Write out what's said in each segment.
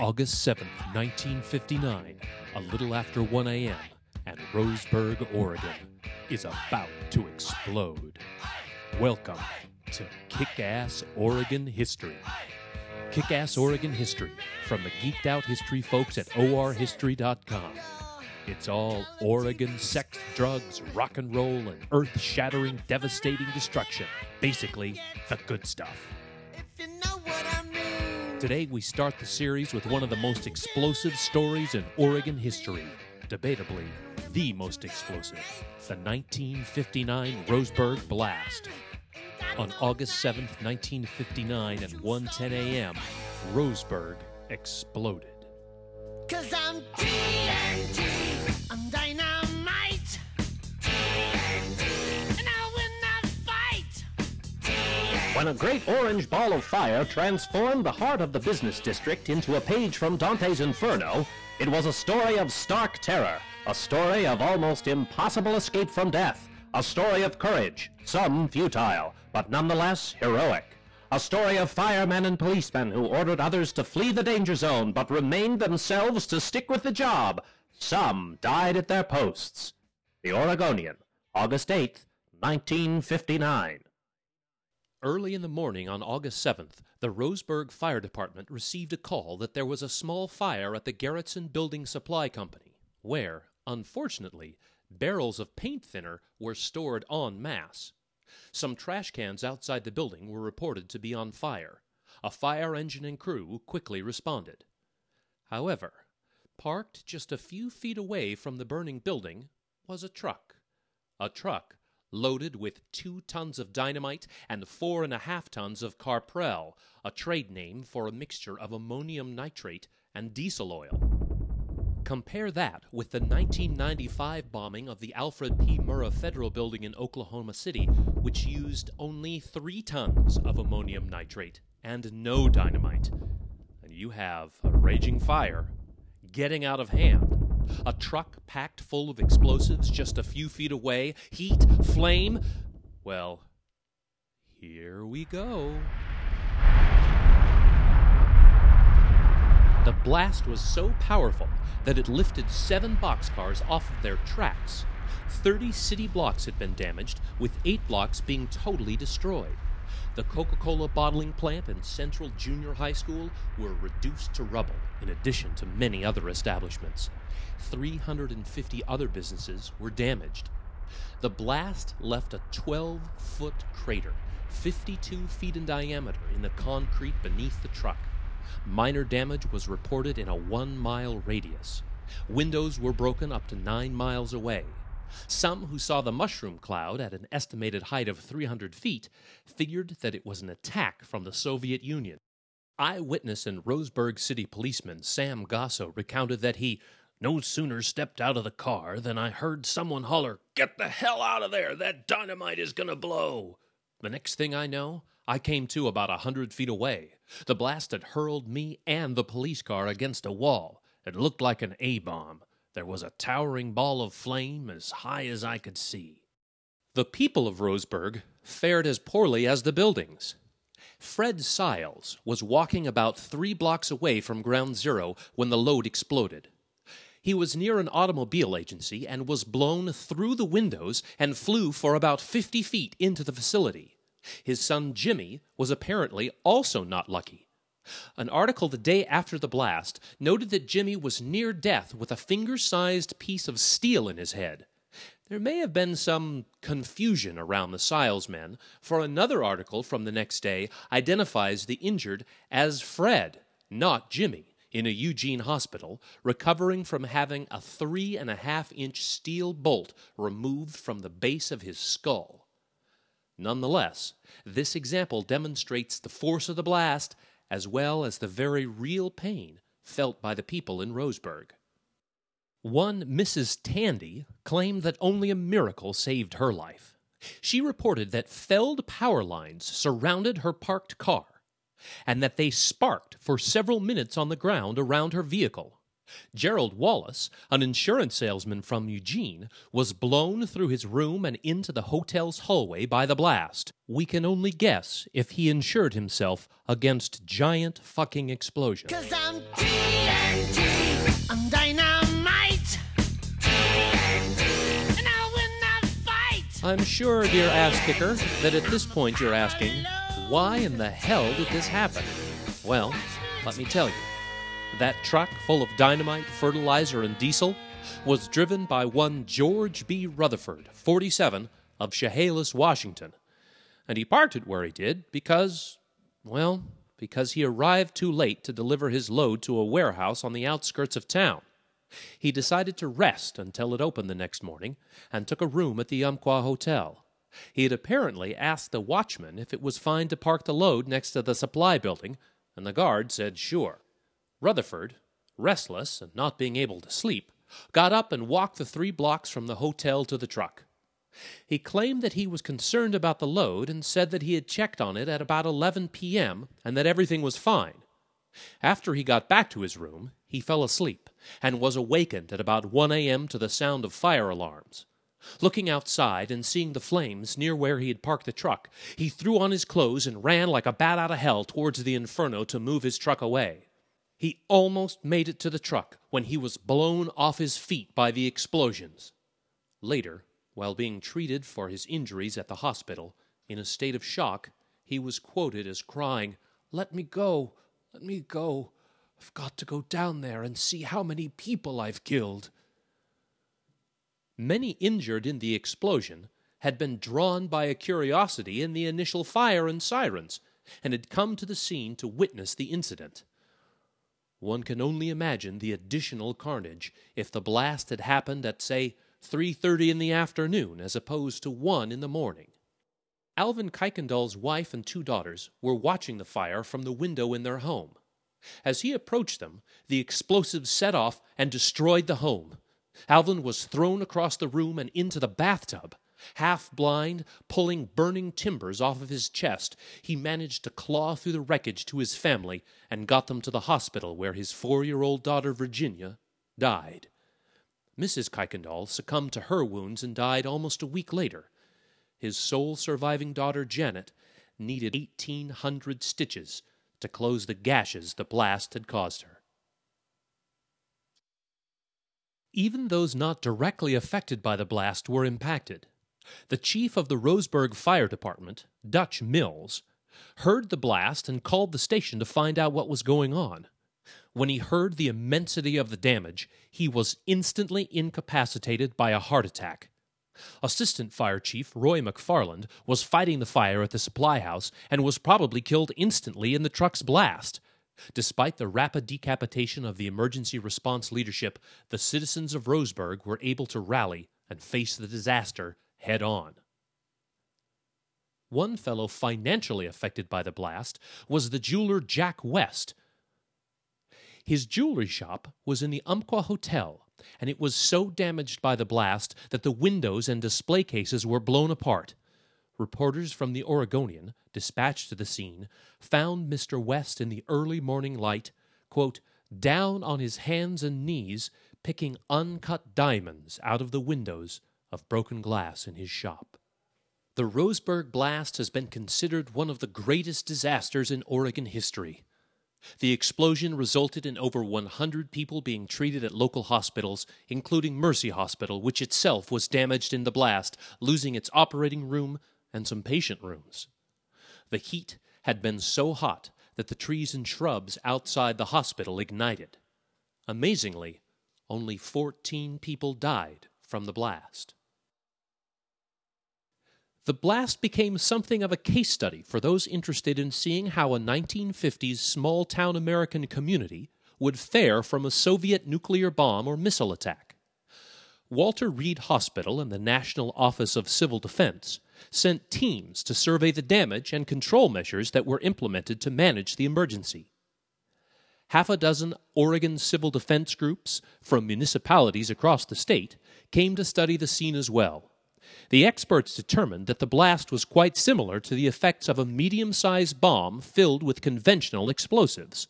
August 7th, 1959, a little after 1 a.m., and Roseburg, Oregon, is about to explode. Welcome to Kick Ass Oregon History. Kick Ass Oregon History from the geeked out history folks at orhistory.com. It's all Oregon sex, drugs, rock and roll, and earth shattering, devastating destruction. Basically, the good stuff. Today, we start the series with one of the most explosive stories in Oregon history. Debatably, the most explosive the 1959 Roseburg Blast. On August 7th, 1959, at 1:10 a.m., Roseburg exploded. Cause I'm When a great orange ball of fire transformed the heart of the business district into a page from Dante's Inferno, it was a story of stark terror, a story of almost impossible escape from death, a story of courage, some futile, but nonetheless heroic. A story of firemen and policemen who ordered others to flee the danger zone but remained themselves to stick with the job. Some died at their posts. The Oregonian, August 8th, 1959. Early in the morning on August 7th, the Roseburg Fire Department received a call that there was a small fire at the Gerretsen Building Supply Company, where, unfortunately, barrels of paint thinner were stored en masse. Some trash cans outside the building were reported to be on fire. A fire engine and crew quickly responded. However, parked just a few feet away from the burning building was a truck. A truck loaded with two tons of dynamite and four and a half tons of carprel, a trade name for a mixture of ammonium nitrate and diesel oil. Compare that with the 1995 bombing of the Alfred P. Murrah Federal Building in Oklahoma City, which used only three tons of ammonium nitrate and no dynamite. And you have a raging fire getting out of hand. A truck packed full of explosives just a few feet away, heat, flame. Well, here we go. The blast was so powerful that it lifted seven boxcars off of their tracks. Thirty city blocks had been damaged, with eight blocks being totally destroyed. The Coca Cola bottling plant and Central Junior High School were reduced to rubble, in addition to many other establishments. 350 other businesses were damaged. The blast left a 12 foot crater, 52 feet in diameter, in the concrete beneath the truck. Minor damage was reported in a one mile radius. Windows were broken up to nine miles away. Some who saw the mushroom cloud at an estimated height of 300 feet figured that it was an attack from the Soviet Union. Eyewitness and Roseburg City policeman Sam Gasso recounted that he no sooner stepped out of the car than I heard someone holler, Get the hell out of there! That dynamite is gonna blow! The next thing I know, I came to about a hundred feet away. The blast had hurled me and the police car against a wall. It looked like an A bomb. There was a towering ball of flame as high as I could see. The people of Roseburg fared as poorly as the buildings. Fred Siles was walking about three blocks away from Ground Zero when the load exploded. He was near an automobile agency and was blown through the windows and flew for about 50 feet into the facility. His son Jimmy was apparently also not lucky. An article the day after the blast noted that Jimmy was near death with a finger sized piece of steel in his head. There may have been some confusion around the Siles men, for another article from the next day identifies the injured as Fred, not Jimmy, in a Eugene hospital, recovering from having a three and a half inch steel bolt removed from the base of his skull. Nonetheless, this example demonstrates the force of the blast as well as the very real pain felt by the people in Roseburg. One Mrs. Tandy claimed that only a miracle saved her life. She reported that felled power lines surrounded her parked car and that they sparked for several minutes on the ground around her vehicle. Gerald Wallace, an insurance salesman from Eugene, was blown through his room and into the hotel's hallway by the blast. We can only guess if he insured himself against giant fucking explosions. Cause I'm TNT. I'm dynamite. TNT. And I'll win the fight. I'm sure, dear ass kicker, that at this point you're asking, why in the hell did this happen? Well, let me tell you. That truck full of dynamite, fertilizer, and diesel was driven by one George B. Rutherford, 47, of Chehalis, Washington. And he parked it where he did because, well, because he arrived too late to deliver his load to a warehouse on the outskirts of town. He decided to rest until it opened the next morning and took a room at the Umpqua Hotel. He had apparently asked the watchman if it was fine to park the load next to the supply building, and the guard said sure. Rutherford, restless and not being able to sleep, got up and walked the three blocks from the hotel to the truck. He claimed that he was concerned about the load and said that he had checked on it at about 11 p.m. and that everything was fine. After he got back to his room, he fell asleep and was awakened at about 1 a.m. to the sound of fire alarms. Looking outside and seeing the flames near where he had parked the truck, he threw on his clothes and ran like a bat out of hell towards the inferno to move his truck away. He almost made it to the truck when he was blown off his feet by the explosions. Later, while being treated for his injuries at the hospital, in a state of shock, he was quoted as crying, Let me go, let me go. I've got to go down there and see how many people I've killed. Many injured in the explosion had been drawn by a curiosity in the initial fire and sirens, and had come to the scene to witness the incident. One can only imagine the additional carnage if the blast had happened at, say, 3:30 in the afternoon as opposed to 1 in the morning. Alvin Kuykendall's wife and two daughters were watching the fire from the window in their home. As he approached them, the explosives set off and destroyed the home. Alvin was thrown across the room and into the bathtub. Half blind, pulling burning timbers off of his chest, he managed to claw through the wreckage to his family and got them to the hospital where his four year old daughter, Virginia, died. Mrs. Kuykendall succumbed to her wounds and died almost a week later. His sole surviving daughter, Janet, needed 1,800 stitches to close the gashes the blast had caused her. Even those not directly affected by the blast were impacted. The chief of the Roseburg Fire Department, Dutch Mills, heard the blast and called the station to find out what was going on. When he heard the immensity of the damage, he was instantly incapacitated by a heart attack. Assistant Fire Chief Roy McFarland was fighting the fire at the supply house and was probably killed instantly in the truck's blast. Despite the rapid decapitation of the emergency response leadership, the citizens of Roseburg were able to rally and face the disaster head on. One fellow financially affected by the blast was the jeweler Jack West. His jewelry shop was in the Umpqua Hotel, and it was so damaged by the blast that the windows and display cases were blown apart. Reporters from the Oregonian, dispatched to the scene, found Mr. West in the early morning light, quote, down on his hands and knees, picking uncut diamonds out of the windows of broken glass in his shop. The Roseburg blast has been considered one of the greatest disasters in Oregon history. The explosion resulted in over 100 people being treated at local hospitals, including Mercy Hospital, which itself was damaged in the blast, losing its operating room and some patient rooms. The heat had been so hot that the trees and shrubs outside the hospital ignited. Amazingly, only 14 people died from the blast. The blast became something of a case study for those interested in seeing how a 1950s small town American community would fare from a Soviet nuclear bomb or missile attack. Walter Reed Hospital and the National Office of Civil Defense sent teams to survey the damage and control measures that were implemented to manage the emergency. Half a dozen Oregon civil defense groups from municipalities across the state came to study the scene as well. The experts determined that the blast was quite similar to the effects of a medium sized bomb filled with conventional explosives.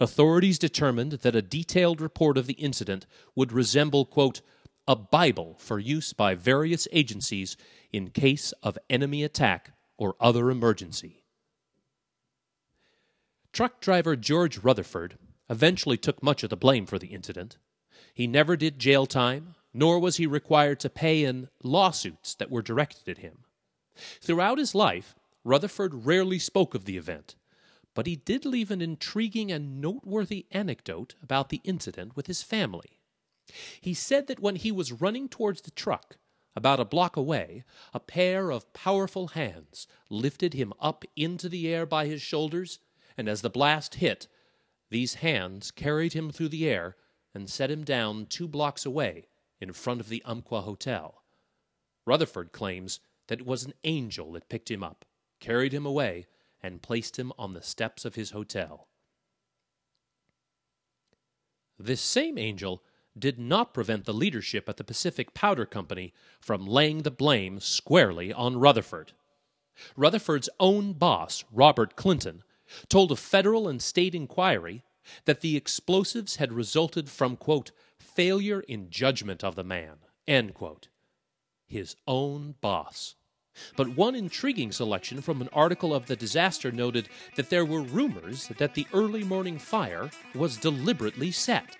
authorities determined that a detailed report of the incident would resemble, quote, a Bible for use by various agencies in case of enemy attack or other emergency. Truck driver George Rutherford eventually took much of the blame for the incident. He never did jail time, nor was he required to pay in lawsuits that were directed at him. Throughout his life, Rutherford rarely spoke of the event, but he did leave an intriguing and noteworthy anecdote about the incident with his family. He said that when he was running towards the truck, about a block away, a pair of powerful hands lifted him up into the air by his shoulders, and as the blast hit, these hands carried him through the air and set him down two blocks away in front of the Umpqua Hotel. Rutherford claims that it was an angel that picked him up, carried him away, and placed him on the steps of his hotel. This same angel did not prevent the leadership at the Pacific Powder Company from laying the blame squarely on Rutherford. Rutherford's own boss, Robert Clinton, told a federal and state inquiry that the explosives had resulted from, quote, failure in judgment of the man, end quote. His own boss. But one intriguing selection from an article of the disaster noted that there were rumors that the early morning fire was deliberately set.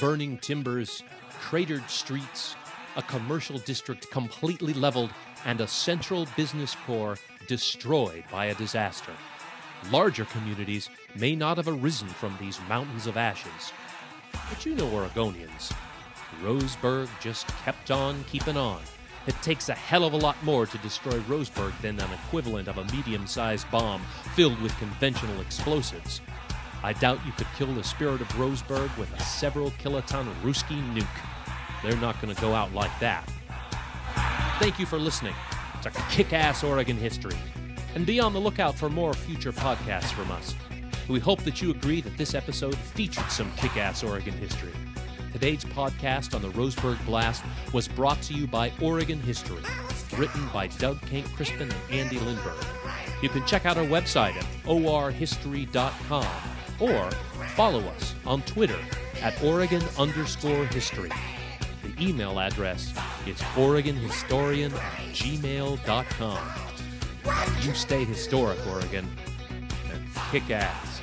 Burning timbers, cratered streets, a commercial district completely leveled, and a central business core destroyed by a disaster. Larger communities may not have arisen from these mountains of ashes. But you know Oregonians. Roseburg just kept on keeping on. It takes a hell of a lot more to destroy Roseburg than an equivalent of a medium sized bomb filled with conventional explosives. I doubt you could kill the spirit of Roseburg with a several kiloton Ruski nuke. They're not going to go out like that. Thank you for listening to Kick Ass Oregon History. And be on the lookout for more future podcasts from us. We hope that you agree that this episode featured some kick ass Oregon history. Today's podcast on the Roseburg Blast was brought to you by Oregon History, written by Doug Kenck-Crispin and Andy Lindberg. You can check out our website at orhistory.com or follow us on Twitter at Oregon underscore history. The email address is OregonHistorian at gmail.com. You stay historic, Oregon, and kick ass.